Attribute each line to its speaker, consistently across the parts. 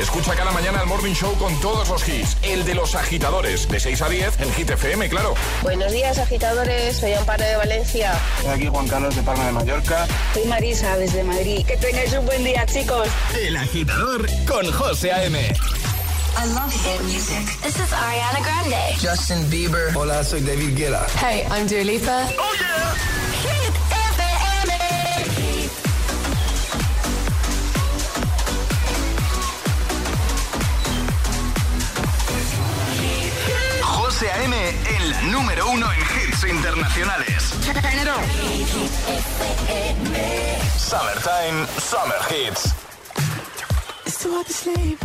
Speaker 1: Escucha cada mañana el Morning Show con todos los hits. El de los agitadores, de 6 a 10 en Hit FM, claro.
Speaker 2: Buenos días, agitadores. Soy Amparo de Valencia.
Speaker 3: Soy aquí Juan Carlos de Palma de Mallorca.
Speaker 2: Soy Marisa desde Madrid. Que tengáis un buen día, chicos.
Speaker 1: El agitador con José A.M.
Speaker 4: I love hit music. This is Ariana Grande.
Speaker 5: Justin Bieber.
Speaker 6: Hola, soy David Guetta.
Speaker 7: Hey, I'm Dua Lipa.
Speaker 4: Oh yeah.
Speaker 1: A.M. en la número uno en hits internacionales. Summertime, Summer Hits.
Speaker 8: It's too hard to sleep.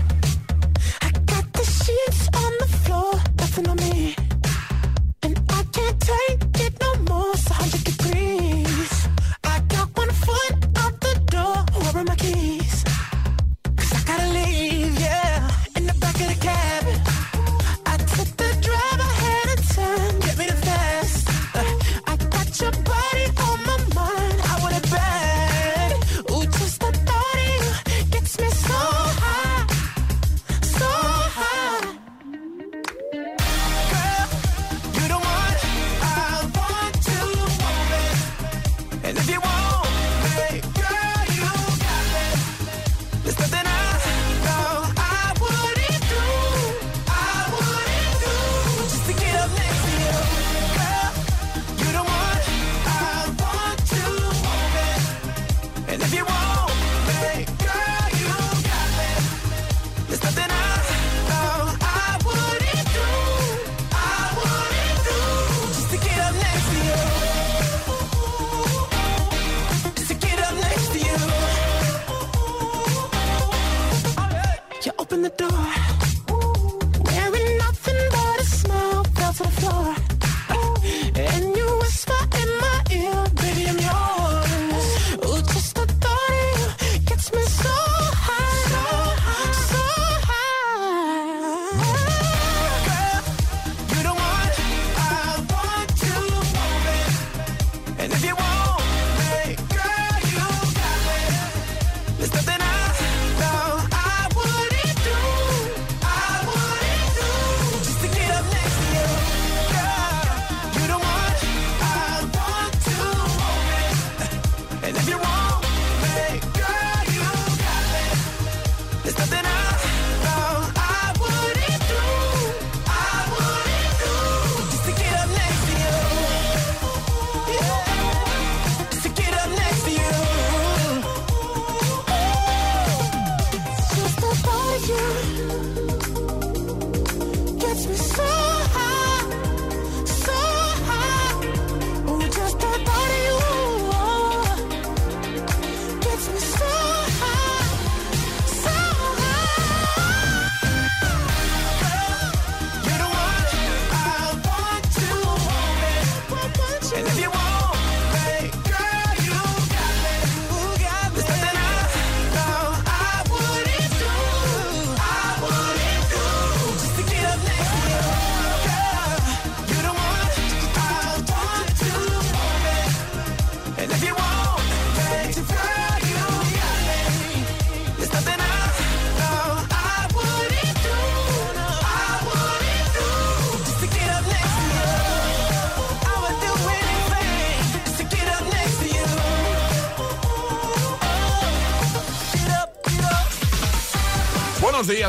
Speaker 8: I got the sheets on the floor, nothing on me. And I can't take it no more. It's 100 degrees. I got one foot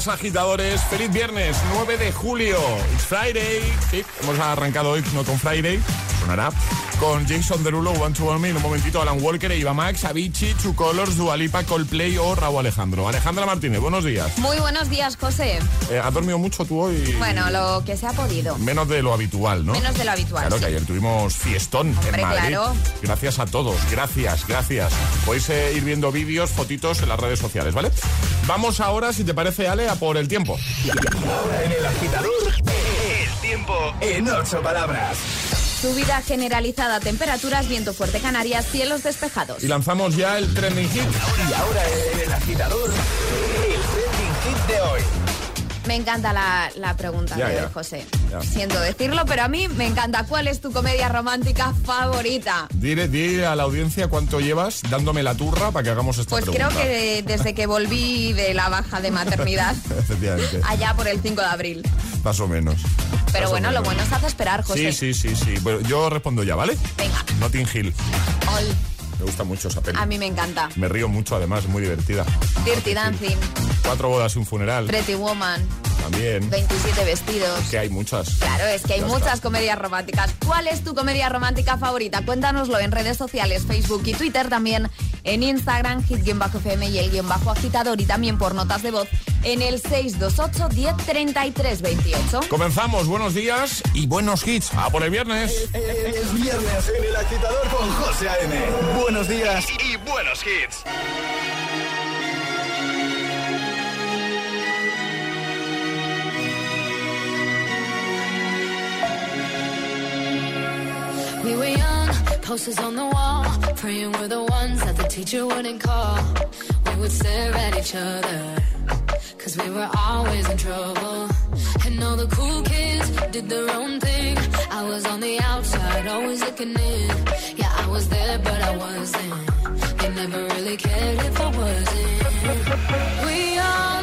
Speaker 1: días, agitadores. Feliz viernes, 9 de julio. It's Friday. Sí, hemos arrancado hoy no con Friday. Sonará. Con Jason Derulo, One to One Me. En un momentito, Alan Walker, Eva Max, Avicii, Two Colors, Dualipa, Coldplay o Raúl Alejandro. Alejandra Martínez, buenos días.
Speaker 7: Muy buenos días, José.
Speaker 1: Eh, ¿Has dormido mucho tú hoy?
Speaker 7: Bueno, lo que se ha podido.
Speaker 1: Menos de lo habitual, ¿no?
Speaker 7: Menos de lo habitual,
Speaker 1: Claro,
Speaker 7: sí.
Speaker 1: que ayer tuvimos fiestón
Speaker 7: Hombre,
Speaker 1: en Madrid.
Speaker 7: claro.
Speaker 1: Gracias a todos, gracias, gracias. Podéis eh, ir viendo vídeos, fotitos en las redes sociales, ¿vale? Vamos ahora, si te parece, Ale, a por el tiempo.
Speaker 9: Ahora en el agitador, el tiempo en ocho palabras.
Speaker 7: Subida generalizada, temperaturas, viento fuerte Canarias, cielos despejados.
Speaker 1: Y lanzamos ya el trending hit.
Speaker 9: Y ahora en el agitador, el trending hit de hoy.
Speaker 7: Me encanta la, la pregunta
Speaker 1: Ya,
Speaker 7: de
Speaker 1: ya.
Speaker 7: José.
Speaker 1: Ya.
Speaker 7: Siento decirlo, pero a mí me encanta. ¿Cuál es tu comedia romántica favorita?
Speaker 1: Dile, dile a la audiencia cuánto llevas dándome la turra para que hagamos esta
Speaker 7: Pues
Speaker 1: pregunta.
Speaker 7: creo que desde que volví de la baja de maternidad,
Speaker 1: Efectivamente,
Speaker 7: allá por el 5 de abril.
Speaker 1: más o menos.
Speaker 7: Pero bueno, lo bueno es hacer esperar, José.
Speaker 1: Sí, sí, sí, sí. Bueno, yo respondo ya, ¿vale?
Speaker 7: Venga.
Speaker 1: Notting Hill.
Speaker 7: Ol,
Speaker 1: Me gusta mucho esa peli.
Speaker 7: a mí me encanta.
Speaker 1: Me río mucho, además, es muy divertida.
Speaker 7: Dirty
Speaker 1: Hill.
Speaker 7: Dancing,
Speaker 1: Cuatro bodas y un funeral.
Speaker 7: Pretty Woman,
Speaker 1: También.
Speaker 7: 27 vestidos.
Speaker 1: Que hay muchas.
Speaker 7: Claro, es que hay
Speaker 1: Ya
Speaker 7: muchas
Speaker 1: está.
Speaker 7: comedias románticas. ¿Cuál es tu comedia romántica favorita? Cuéntanoslo en redes sociales, Facebook y Twitter, también en Instagram, hit-fm y el guion bajo agitador y también por notas de voz en el 628 10 33 28.
Speaker 1: Comenzamos, buenos días y buenos hits. A por el viernes.
Speaker 9: Es viernes en el agitador con José A.M. Buenos días y buenos hits.
Speaker 5: We were young, posters on the wall, praying we're the ones that the teacher wouldn't call. We would stare at each other, cause we were always in trouble. And all the cool kids did their own thing. I was on the outside, always looking in. Yeah, I was there, but I wasn't. They never really cared if I wasn't. We all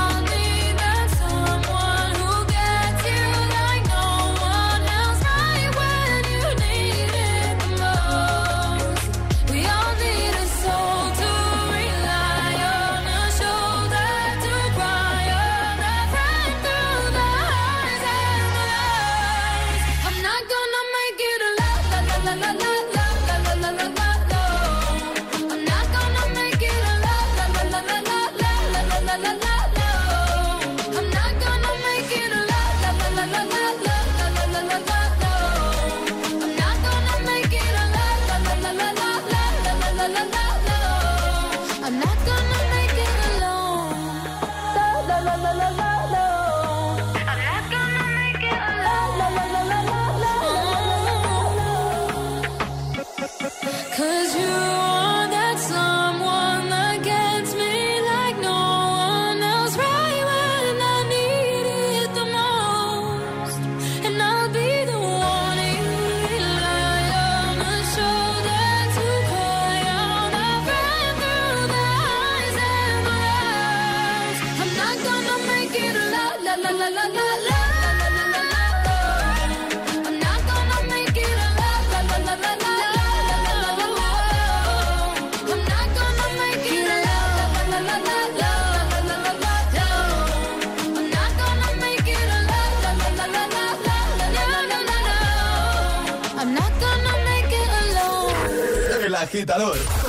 Speaker 9: agitador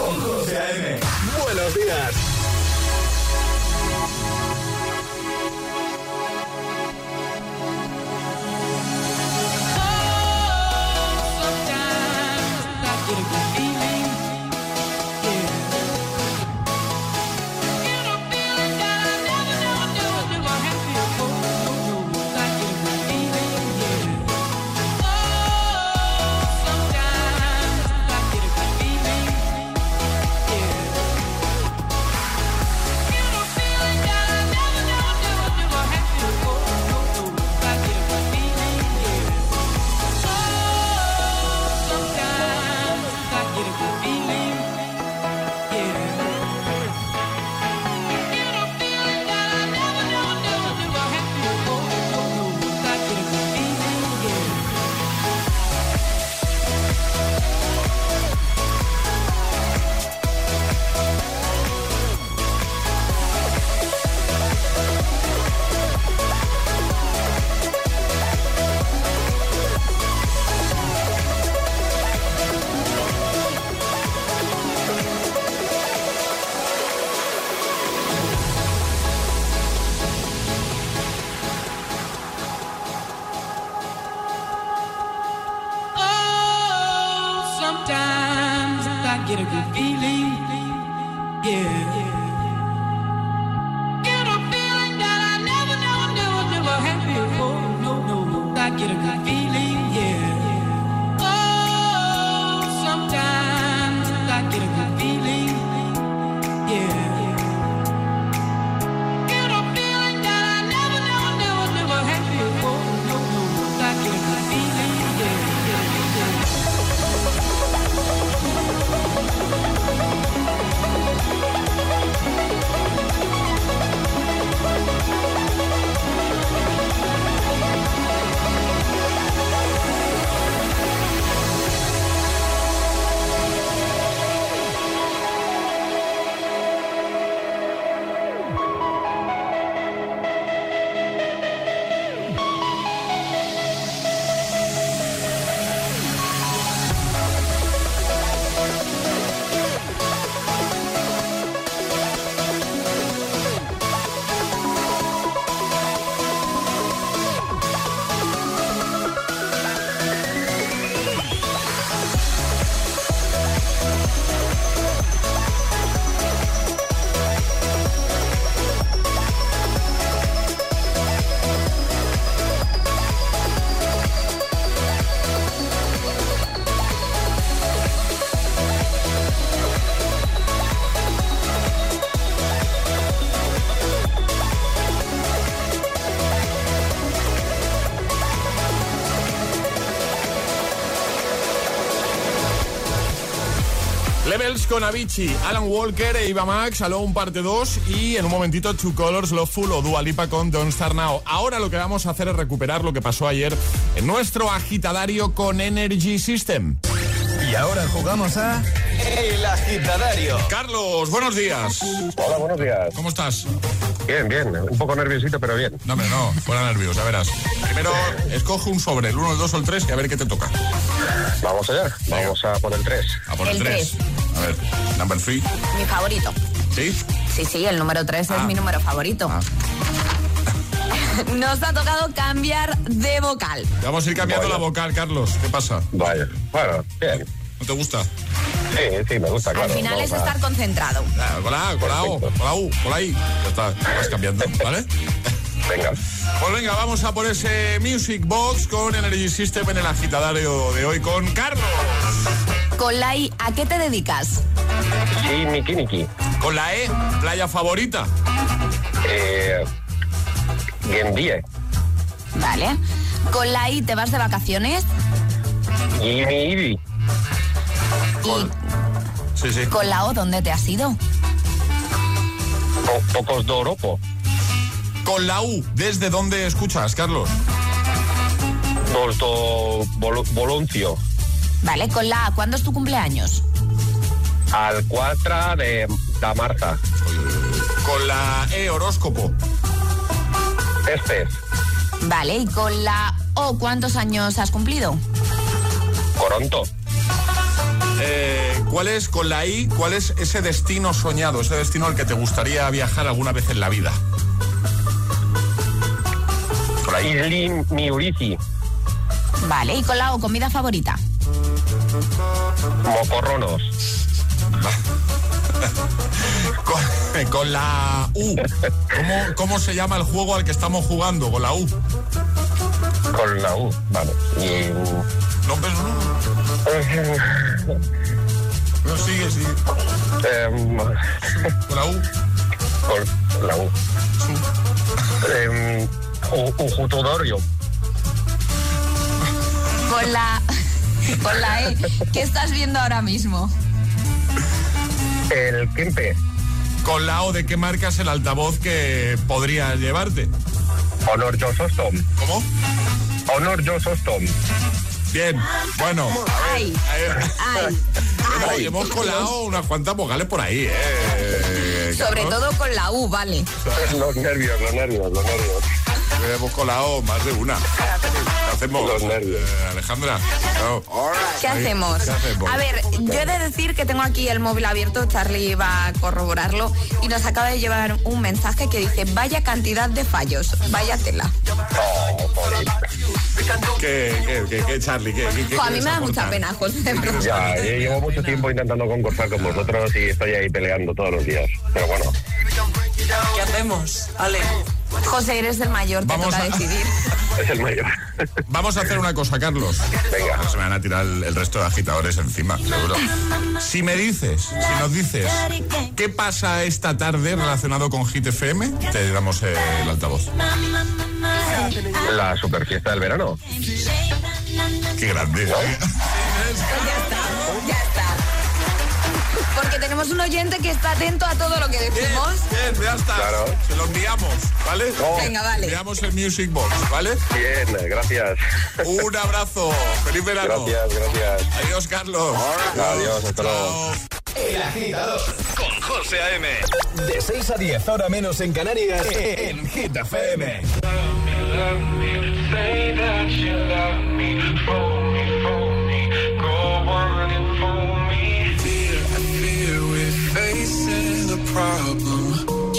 Speaker 9: con
Speaker 1: Avicii, Alan Walker e Iva Max, Alone parte 2 y en un momentito Two Colors, Loveful o Dua Lipa con Don't Start Now. Ahora lo que vamos a hacer es recuperar lo que pasó ayer en nuestro agitadario con Energy System.
Speaker 9: Y ahora jugamos a El Agitadario.
Speaker 1: Carlos, buenos días.
Speaker 6: Hola, buenos días.
Speaker 1: ¿Cómo estás?
Speaker 6: Bien, bien. Un poco nerviosito, pero bien.
Speaker 1: No, hombre, no, fuera nervios, ya verás. Primero, escoge un sobre, el 1, el 2 o el 3 y a ver qué te toca.
Speaker 6: Vamos allá. Vamos a por el 3.
Speaker 1: A por el,
Speaker 7: El
Speaker 1: 3. A ver, number 3.
Speaker 7: Mi favorito.
Speaker 1: ¿Sí?
Speaker 7: Sí, sí, el número 3
Speaker 1: Ah.
Speaker 7: es mi número favorito.
Speaker 1: Ah.
Speaker 7: Nos ha tocado cambiar de vocal.
Speaker 1: Vamos a ir cambiando
Speaker 6: Vaya.
Speaker 1: la vocal, Carlos. ¿Qué pasa?
Speaker 6: Vaya. Bueno, bien.
Speaker 1: ¿No te gusta?
Speaker 6: Sí, sí, me gusta, claro.
Speaker 7: Al final es estar concentrado.
Speaker 1: Ah, Con la A, con la O,
Speaker 6: Perfecto.
Speaker 1: con la U, con la I. Ya está, vas cambiando, ¿vale?
Speaker 6: Venga.
Speaker 1: Pues venga, vamos a por ese Music Box con Energy System en el agitadario de hoy con Carlos.
Speaker 7: Con la I, ¿a qué te dedicas?
Speaker 6: Sí, Miki Niki.
Speaker 1: Con la E, playa favorita.
Speaker 6: Eh, Gendie.
Speaker 7: Vale. Con la I, ¿te vas de vacaciones?
Speaker 6: Jimmy Ibi.
Speaker 1: Sí, sí.
Speaker 7: con la O, ¿dónde te has ido?
Speaker 6: Po- Pocos de Oropo.
Speaker 1: Con la U, ¿desde dónde escuchas, Carlos?
Speaker 6: Volto Bol- Boloncio.
Speaker 7: Vale, con la A, ¿cuándo es tu cumpleaños?
Speaker 6: Al 4 de la Marta.
Speaker 1: Con la E, horóscopo.
Speaker 6: Este es
Speaker 7: Vale, y con la O, ¿cuántos años has cumplido?
Speaker 6: Coronto.
Speaker 1: Eh, ¿Cuál es, con la I, cuál es ese destino soñado, ese destino al que te gustaría viajar alguna vez en la vida? Por ahí.
Speaker 6: Isli Miurici.
Speaker 7: Vale, y con la O, comida favorita.
Speaker 6: Mocorronos.
Speaker 1: Con, con la U. ¿Cómo, ¿Cómo se llama el juego al que estamos jugando? Con la U.
Speaker 6: Con la U. Vale. Y.
Speaker 1: No, pero no. No, sigue, sigue. Con la U.
Speaker 6: con la U. Em, U- Ujutodorio.
Speaker 7: Con la, E, ¿qué estás viendo ahora mismo?
Speaker 6: El Kempe.
Speaker 1: Con la O de qué marcas el altavoz que podría llevarte.
Speaker 6: Honor Josostom.
Speaker 1: ¿Cómo?
Speaker 6: Honor Josostom.
Speaker 1: Bien, bueno.
Speaker 7: Ay, ay,
Speaker 1: hemos-
Speaker 7: ay.
Speaker 1: hemos colado unas cuantas vocales por ahí, ¿eh?
Speaker 7: Sobre todo con la U, vale.
Speaker 6: Los nervios, los nervios, los nervios.
Speaker 1: Hemos colado más de una. ¿Qué hacemos?
Speaker 6: Los nervios.
Speaker 1: Eh, Alejandra. no.
Speaker 7: ¿Qué hacemos?
Speaker 1: ¿Qué hacemos?
Speaker 7: A ver, yo he de decir que tengo aquí el móvil abierto, Charlie va a corroborarlo, y nos acaba de llevar un mensaje que dice, vaya cantidad de fallos, vaya tela.
Speaker 6: Oh.
Speaker 1: ¿Qué, qué, qué, Charlie? ¿Qué, qué, qué
Speaker 7: Jo, a mí me da mucha pena, José.
Speaker 6: Ya, yo llevo mucho tiempo intentando concursar con vosotros y estoy ahí peleando todos los días. Pero bueno,
Speaker 2: ¿Qué hacemos? Ale.
Speaker 7: José, eres el mayor, te
Speaker 1: Vamos
Speaker 7: toca
Speaker 1: a-
Speaker 7: decidir.
Speaker 6: es el mayor.
Speaker 1: Vamos a hacer una cosa, Carlos.
Speaker 6: Venga.
Speaker 1: Se me van a tirar el, el resto de agitadores encima, seguro. Si me dices, si nos dices, ¿qué pasa esta tarde relacionado con Hit FM? Te damos eh, el altavoz.
Speaker 6: La super fiesta del verano.
Speaker 1: Qué grande.
Speaker 7: Ya está, ya está. Porque tenemos un oyente que está atento a todo lo que decimos.
Speaker 1: Bien, ya está.
Speaker 6: Claro.
Speaker 1: Se lo enviamos, ¿vale?
Speaker 7: Venga, vale.
Speaker 1: Enviamos el Music Box, ¿vale?
Speaker 6: Bien, gracias.
Speaker 1: Un abrazo. Feliz verano.
Speaker 6: Gracias, gracias.
Speaker 1: Adiós, Carlos.
Speaker 6: Adiós, hasta luego.
Speaker 5: El agitador con José A.M. De 6 a 10, ahora menos en Canarias, en Hit FM.
Speaker 10: Say that you love me, phone problem.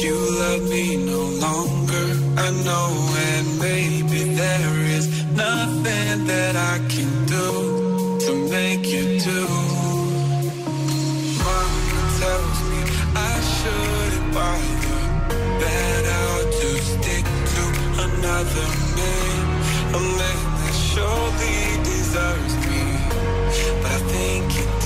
Speaker 10: You love me no longer, I know, and maybe there is nothing that I can do to make you do. Mama tells me I shouldn't bother, that I'll just stick to another man, a man that surely deserves me, but I think you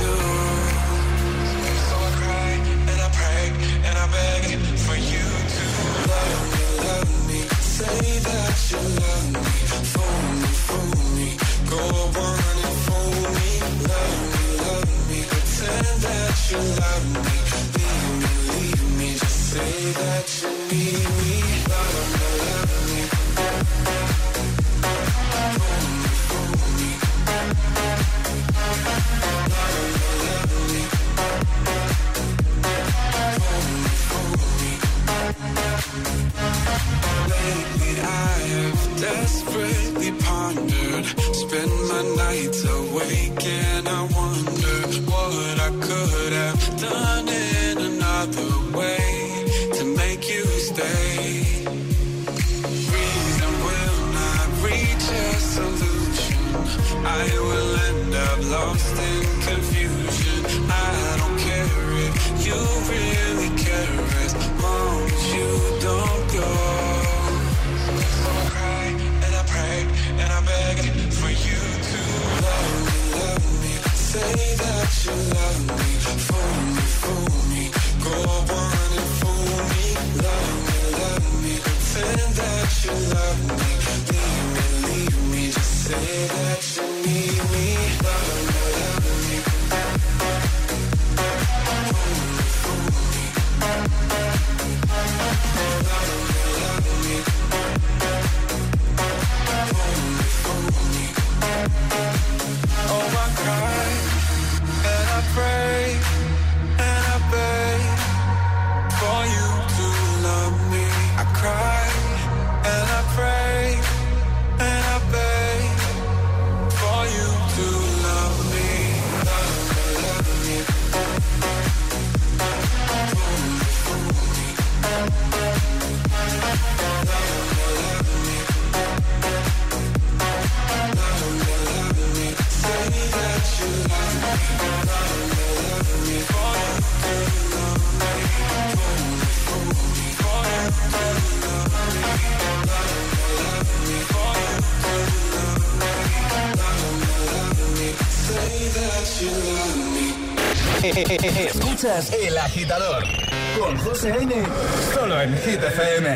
Speaker 10: and I beg for you to love me, love me, say that you love me, fool me, fool me, go on and fool me, love me, love me, pretend that you love me, leave me, leave me, just say that you need me, love me, love me. Confusion. I don't care if you really care As long as you don't go. I cry and I pray and I beg for you to love me, love me. Say that you love me,
Speaker 5: Escuchas El Agitador con José A.M. Solo en Hit FM.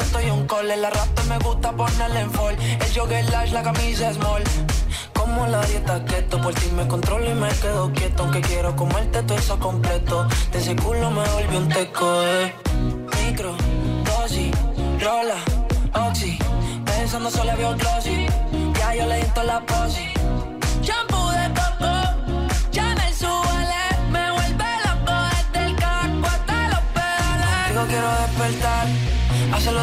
Speaker 8: estoy un cole. La rata me gusta ponerle en fall. El jogger la camisa small. Como la dieta keto, por ti me controlo y me quedo quieto. Aunque quiero comerte todo eso completo. De ese culo me volvió un teco, eh. Micro, dosis, rola, oxi. Pensando solo
Speaker 11: había un glossy. Ya yo
Speaker 12: le di la
Speaker 5: posi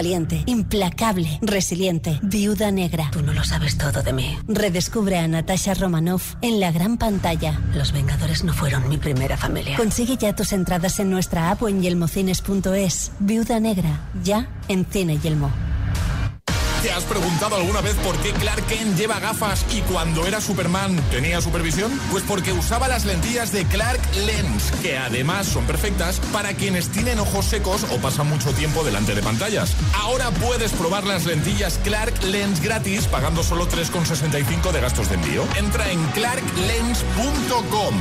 Speaker 13: Valiente, implacable, resiliente, viuda negra.
Speaker 14: Tú no lo sabes todo de mí.
Speaker 13: Redescubre a Natasha Romanoff en la gran pantalla.
Speaker 14: Los Vengadores no fueron mi primera familia.
Speaker 13: Consigue ya tus entradas en nuestra app o en yelmocines.es. Viuda negra, ya en Cine Yelmo.
Speaker 1: ¿Te has preguntado alguna vez por qué Clark Kent lleva gafas y cuando era Superman tenía supervisión? Pues porque usaba las lentillas de Clark Lens, que además son perfectas para quienes tienen ojos secos o pasan mucho tiempo delante de pantallas. Ahora puedes probar las lentillas Clark Lens gratis pagando solo 3,65 de gastos de envío. Entra en clarklens.com.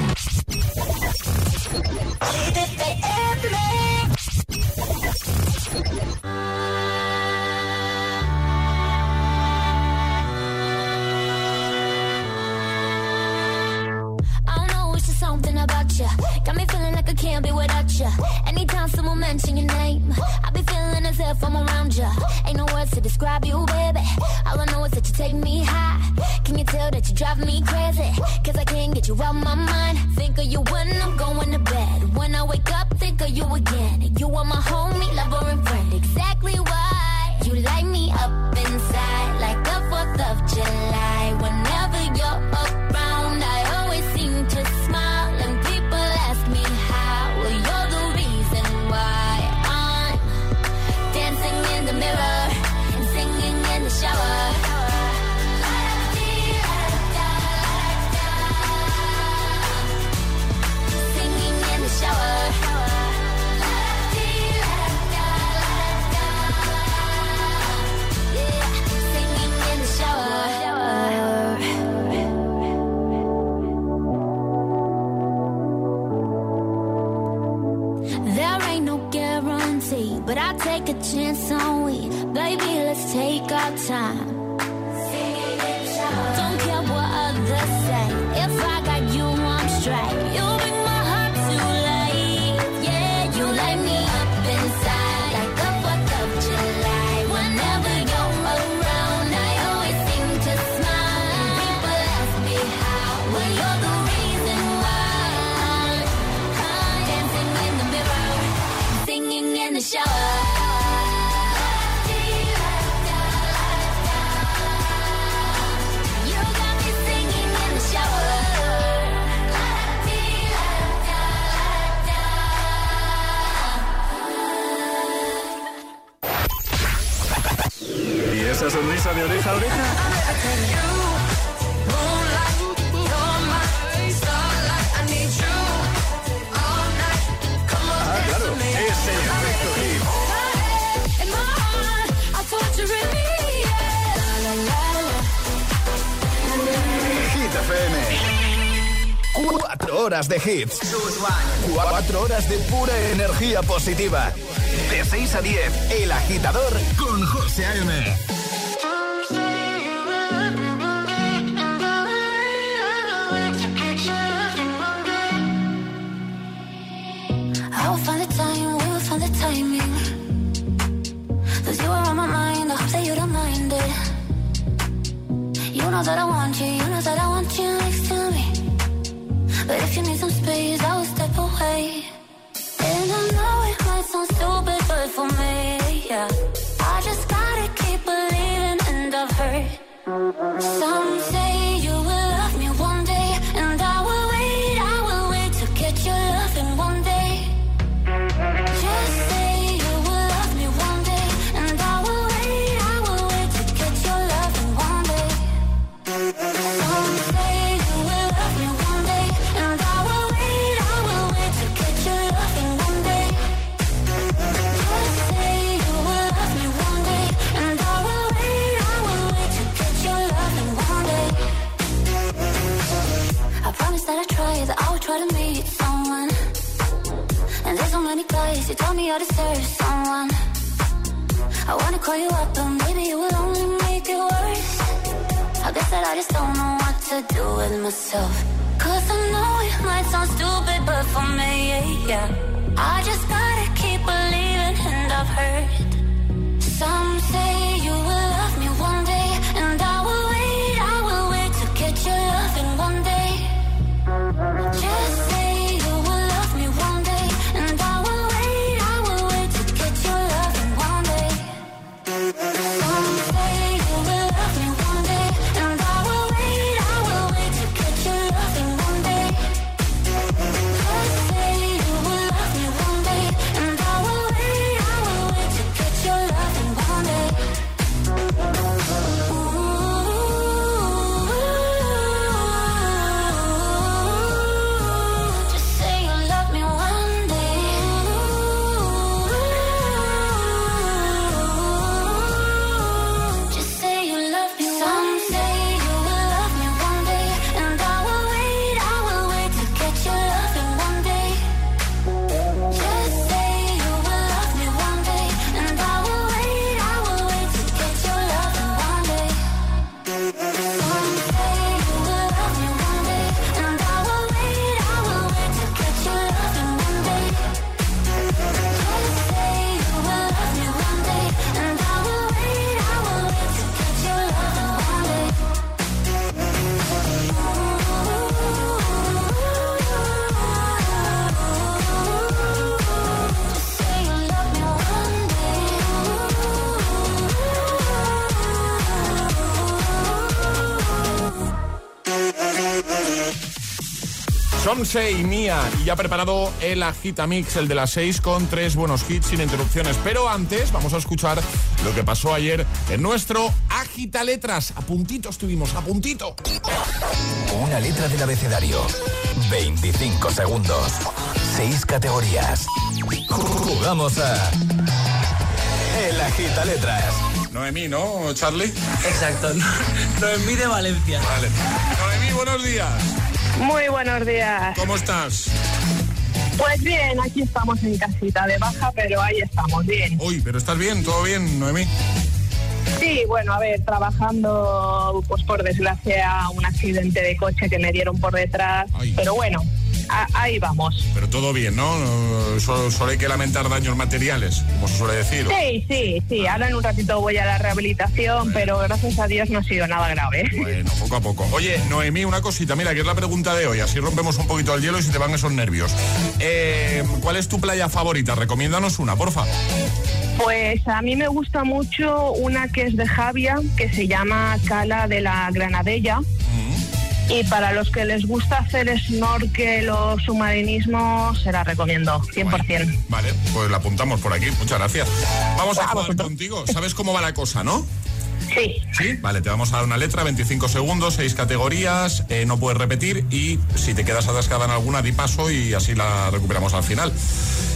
Speaker 15: I'm around ya. Ain't no words to describe you, baby. All I know is that you take me high. Can you tell that you drive me crazy? Cause I can't get you out my mind. Think of you when I'm going to bed. When I wake up, think of you again. You are my homie, lover, and friend. Exactly
Speaker 9: cosa de oreja a oreja. Ah, efecto hit. Cuatro horas de hits. Cuatro horas de pura energía positiva. De 6 a 10, El Agitador con José A.M.
Speaker 16: I hope that you don't mind it. You know that I want you, you know that I want you next to me. But if you need some space, I will step away. you told me I deserve someone. I wanna call you up, but maybe it will only make it worse. I guess that I just don't know what to do with myself. Cause I know it might sound stupid, but for me, yeah. I just gotta keep believing, and I've heard some say.
Speaker 1: Somse y Mía. Y ya ha preparado el Agitamix, el de las 6, con tres buenos hits sin interrupciones. Pero antes vamos a escuchar lo que pasó ayer en nuestro Agita Letras. A puntito estuvimos, a puntito.
Speaker 9: Una letra del abecedario. 25 segundos. 6 categorías. Jugamos a. El Agita Letras.
Speaker 1: Noemí, ¿no, Charlie?
Speaker 17: Exacto. Noemí de Valencia.
Speaker 1: Vale. Noemí, buenos días.
Speaker 2: Muy buenos días.
Speaker 1: ¿Cómo estás?
Speaker 18: Pues bien, aquí estamos en casita de baja, pero ahí estamos, bien.
Speaker 1: Uy, pero estás bien, todo bien, Noemí.
Speaker 18: Sí, bueno, a ver, trabajando, pues por desgracia, un accidente de coche que me dieron por detrás, Ay. pero bueno, ahí vamos.
Speaker 1: Pero todo bien, ¿no? Solo, hay que lamentar daños materiales, como se suele decir.
Speaker 18: Sí, sí, sí. Ahora en un ratito voy a la rehabilitación, pero gracias a Dios no ha sido nada grave.
Speaker 1: Bueno, poco a poco. Oye, Noemí, una cosita, mira, que es la pregunta de hoy, así rompemos un poquito el hielo y se te van esos nervios. Eh, ¿Cuál es tu playa favorita? Recomiéndanos una, porfa.
Speaker 18: Pues a mí me gusta mucho una que es de Javia, que se llama Cala de la Granadella. Y para los que les gusta hacer snorkel o submarinismo, se la recomiendo, 100%.
Speaker 1: Vale, pues la apuntamos por aquí. Muchas gracias. Vamos a jugar contigo. ¿Sabes cómo va la cosa, no?
Speaker 18: Sí.
Speaker 1: ¿Sí? Vale, te vamos a dar una letra, 25 segundos, 6 categorías, eh, no puedes repetir y si te quedas atascada en alguna, di paso y así la recuperamos al final.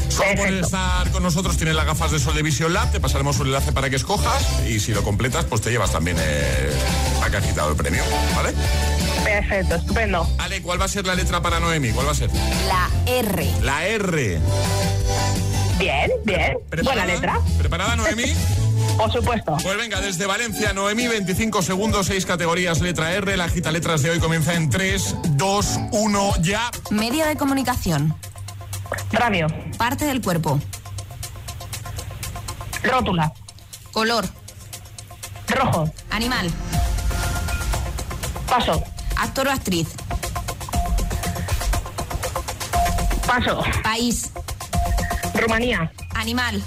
Speaker 1: Solo por estar con nosotros tienes las gafas de sol de Vision Lab, te pasaremos un enlace para que escojas y si lo completas, pues te llevas también eh, la cajita del premio, ¿vale?
Speaker 18: Perfecto, estupendo.
Speaker 1: Ale, ¿cuál va a ser la letra para Noemi? ¿Cuál va a ser?
Speaker 7: La R.
Speaker 1: La R.
Speaker 18: Bien, bien. Buena letra.
Speaker 1: ¿Preparada, Noemi?
Speaker 18: Por supuesto.
Speaker 1: Pues venga, desde Valencia, Noemi, 25 segundos, 6 categorías, letra R. La gita letras de hoy comienza en 3, 2, 1, ya.
Speaker 7: Medio de comunicación.
Speaker 18: Radio.
Speaker 7: Parte del cuerpo.
Speaker 18: Rótula.
Speaker 7: Color.
Speaker 18: Rojo.
Speaker 7: Animal.
Speaker 18: Paso.
Speaker 7: Actor o actriz.
Speaker 18: Paso.
Speaker 7: País.
Speaker 18: Rumanía.
Speaker 7: Animal.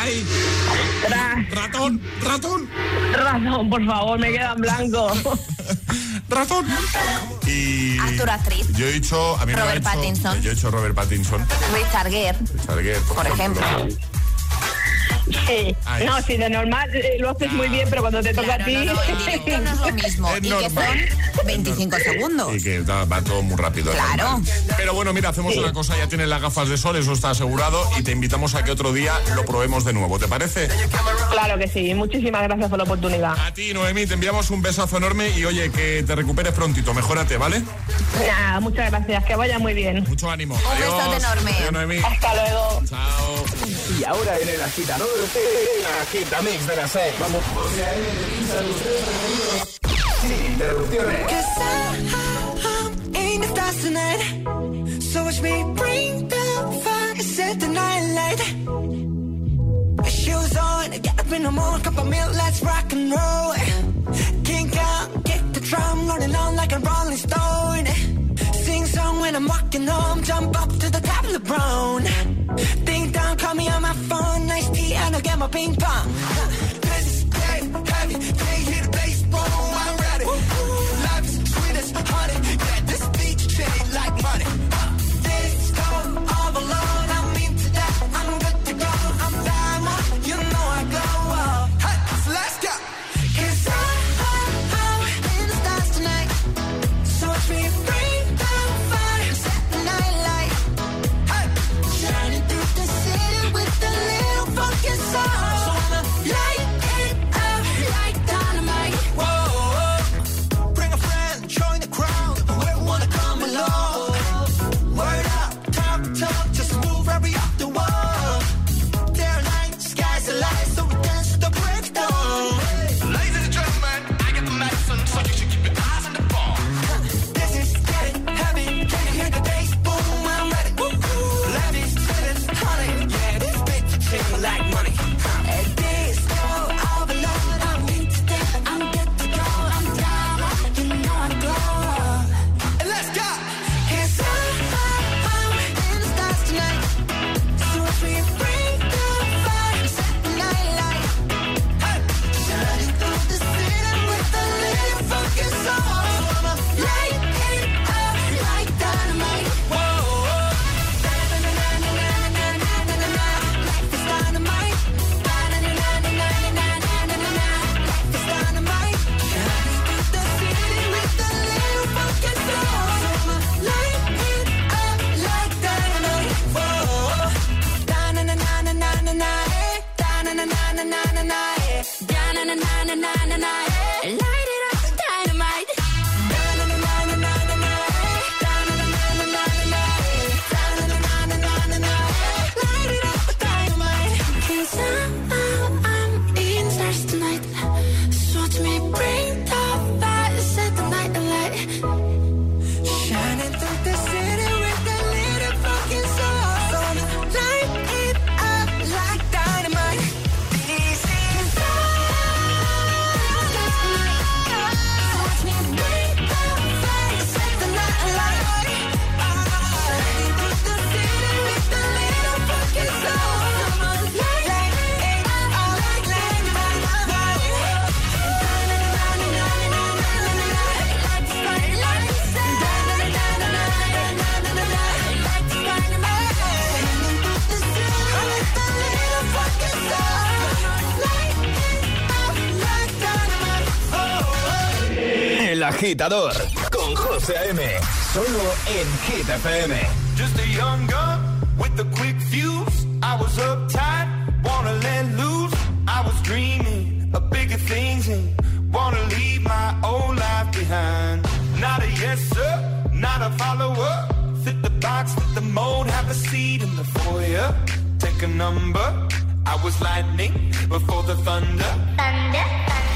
Speaker 1: ¡Ay! Ratón, ratón.
Speaker 18: Ratón, por favor, me queda en blanco.
Speaker 1: ratón. Y.
Speaker 7: Actor, actriz.
Speaker 1: Yo he dicho. A mí
Speaker 7: Robert
Speaker 1: me ha
Speaker 7: Pattinson.
Speaker 1: Yo he dicho Robert Pattinson.
Speaker 7: Richard Gere.
Speaker 1: Richard Gere, por,
Speaker 7: por ejemplo.
Speaker 18: Sí. No, si de normal eh, lo haces muy bien, pero cuando te toca a ti.
Speaker 7: No, es lo mismo.
Speaker 1: Es
Speaker 7: y
Speaker 1: normal.
Speaker 7: que son 25 segundos.
Speaker 1: Y que va, va todo muy rápido.
Speaker 7: Claro.
Speaker 1: Pero bueno, mira, hacemos
Speaker 18: Sí.
Speaker 1: una cosa, ya tienes las gafas de sol, eso está asegurado, y te invitamos a que otro día lo probemos de nuevo, ¿te parece?
Speaker 18: Claro que sí. Muchísimas gracias por la oportunidad.
Speaker 1: A ti, Noemí, te enviamos un besazo enorme y oye, que te recuperes prontito, mejórate, ¿vale?
Speaker 18: Nada, muchas gracias. Que vaya muy bien.
Speaker 1: Mucho ánimo.
Speaker 7: Un
Speaker 1: Adiós.
Speaker 7: besote enorme.
Speaker 1: Adiós, Noemí.
Speaker 18: Hasta luego.
Speaker 1: Chao.
Speaker 9: Y ahora en el agitador, el agitamix de las 6. Vamos. Sin interrupciones.
Speaker 8: Ain't the stars tonight. So watch me bring the fire, set the night light. Shoes on, get up in the morning, cup of milk, let's rock and roll. Kink out, get the drum rolling on like a rolling stone. Sing song when I'm walking home, jump up to the top of the brown. Ding dong, call me on my phone, nice tea, and I'll get my ping pong.
Speaker 9: Agitador con José A.M. Solo en Hit FM.
Speaker 19: Just a young gun with a quick fuse. I was uptight, wanna let loose. I was dreaming of bigger things and wanna leave my old life behind. Not a yes sir, not a follower. Fit the box, fit the mold, have a seat in the foyer. Take a number. I was lightning before the thunder.
Speaker 20: Thunder, thunder,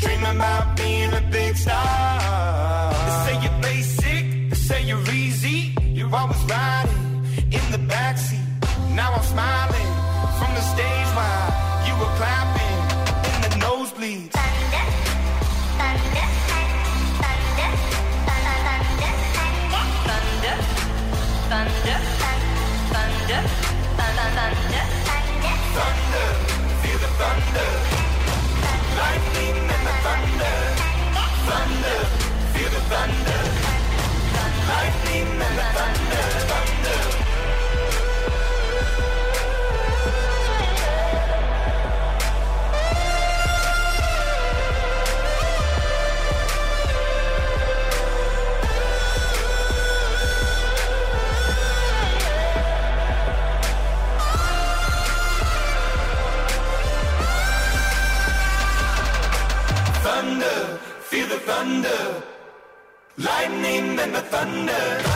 Speaker 19: Dreaming about being a big star. They say you're basic, they say you're easy. You're always riding in the backseat. Now I'm smiling from the stage while you were clapping in the nosebleeds.
Speaker 20: thunder, thunder, thunder, thunder,
Speaker 19: Thunder, feel the thunder. Feel the thunder. Lightning thunder,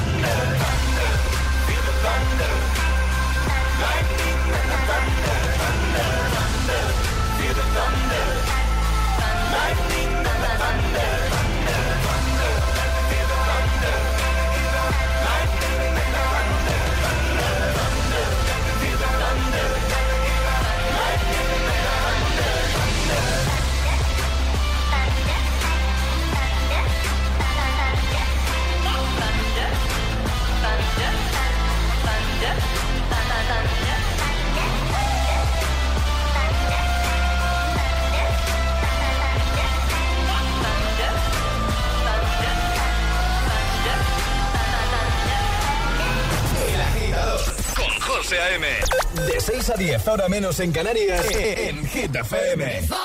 Speaker 9: 10, ahora menos en Canarias, en Hit FM.
Speaker 5: If of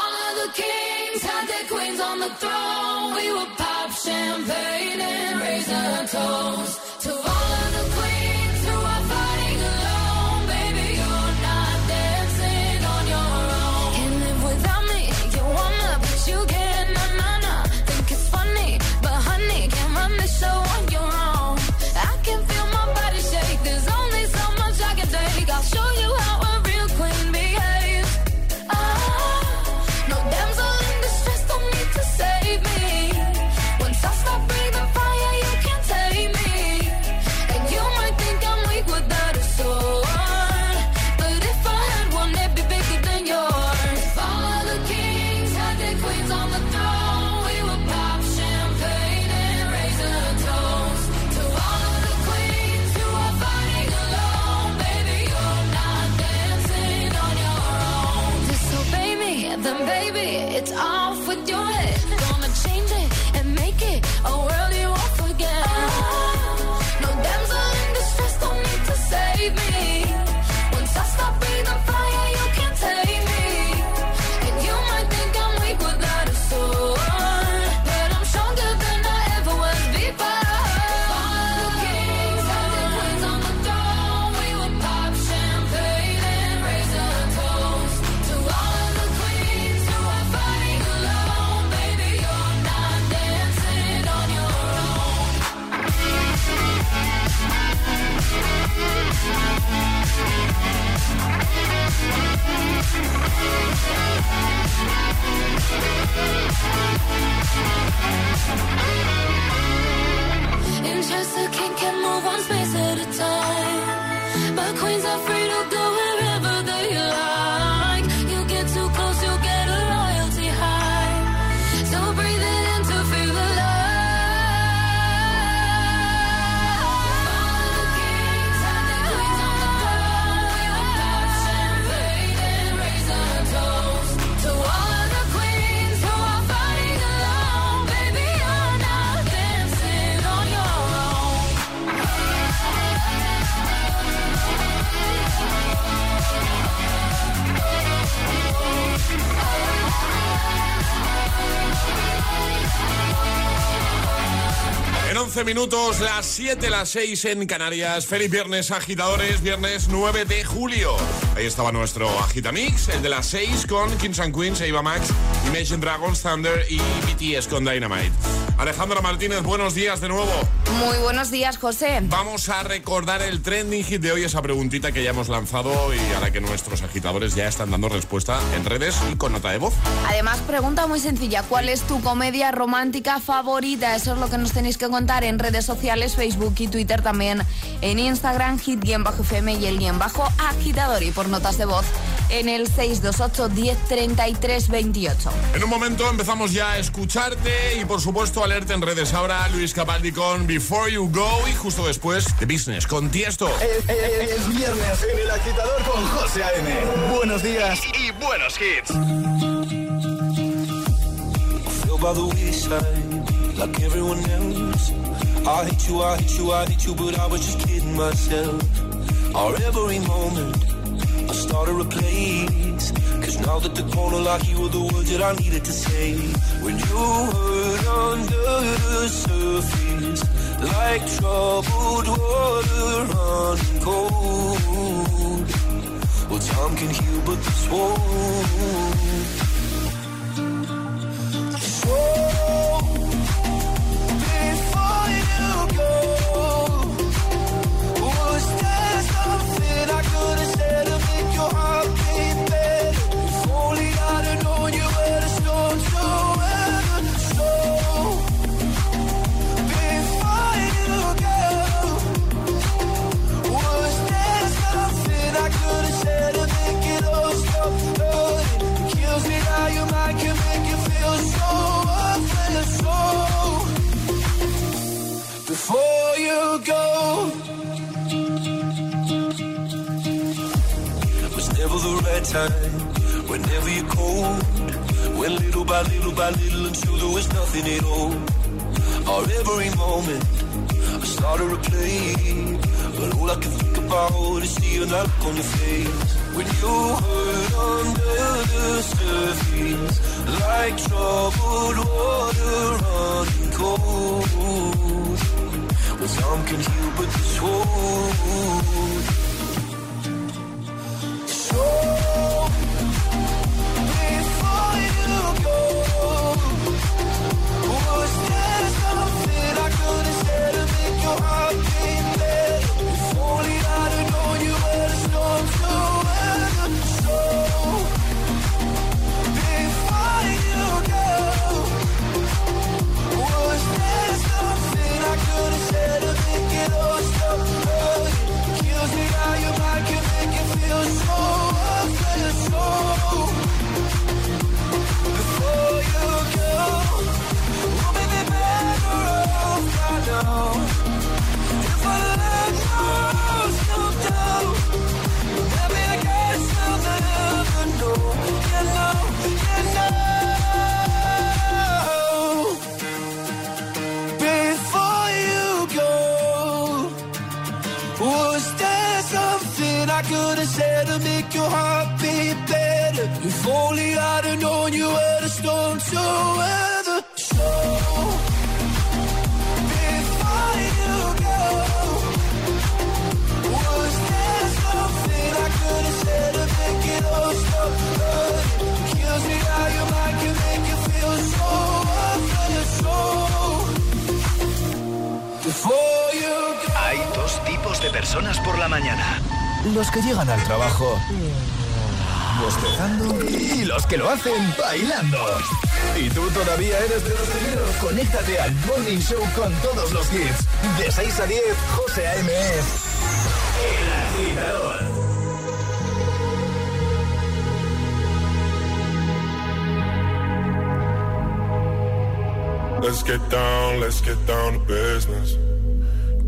Speaker 5: the kings had their queens on the throne, we would pop champagne and raise a toast
Speaker 1: minutos, las 7, las 6 en Canarias. Feliz viernes, agitadores. Viernes 9 de julio. Ahí estaba nuestro Agitamix, el de las 6 con Kings and Queens, Eva Max, Imagine Dragons, Thunder y BTS con Dynamite. Alejandra Martínez, buenos días de nuevo.
Speaker 7: Muy buenos días, José.
Speaker 1: Vamos a recordar el trending hit de hoy, esa preguntita que ya hemos lanzado y a la que nuestros agitadores ya están dando respuesta en redes y con nota de voz.
Speaker 7: Además, pregunta muy sencilla, ¿cuál es tu comedia romántica favorita? Eso es lo que nos tenéis que contar en redes sociales, Facebook y Twitter, también en Instagram, hit-fm y el guion bajo agitador y por notas de voz en el 628 1033 28.
Speaker 1: En un momento empezamos ya a escucharte y por supuesto a leerte en redes. Ahora Luis Capaldi con Before You Go y justo después The Business con Tiesto.
Speaker 9: Es, es- es viernes en el agitador con José A.M. Buenos días y buenos hits.
Speaker 21: by the wayside, like everyone else. I hate you, I hate you, I hate you, but I was just kidding myself. Our every moment, I started a place. Cause now that the corner lock, you were the words that I needed to say. When you hurt under the surface, like troubled water running cold. Well, time can heal, but this won't. So before your can make you feel so before you go. It was never the right time, whenever you're little by little by little until there was nothing at all. Our every moment, I started to play. But all I can think about is seeing that look on your face. When you hurt under the surface, like troubled water running cold. Well, some can heal, but this won't.
Speaker 9: Hay dos tipos de personas por la mañana. Los que llegan al trabajo bostezando y los que lo hacen bailando. ¿Y tú todavía eres de los primeros? Conéctate al Morning Show con todos los hits. De 6 a 10, José A.M. El Agitador.
Speaker 22: Let's get down, let's get down to business.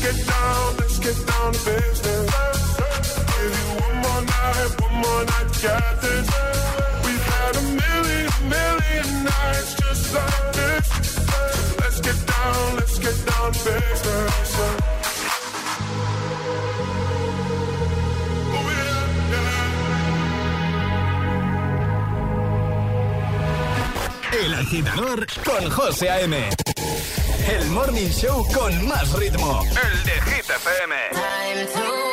Speaker 22: Get down, let's get down a million, nights just like let's get down, let's get down business.
Speaker 15: El agitador con José A.M. El morning show con más ritmo. El de Hit FM.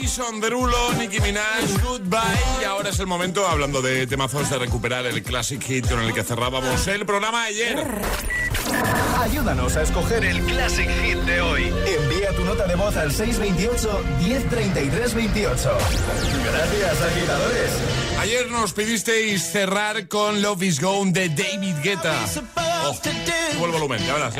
Speaker 8: Jason Derulo, Nicki Minaj, Goodbye. Y ahora es el momento, hablando de temazos, de recuperar el classic hit con el que cerrábamos el programa ayer.
Speaker 9: Ayúdanos a escoger el Classic Hit de hoy. Envía tu nota de voz al 628 1033 28. Gracias, agitadores.
Speaker 8: Ayer nos pedisteis cerrar con Love is Gone de David Guetta. Oh, el volumen, ya verás.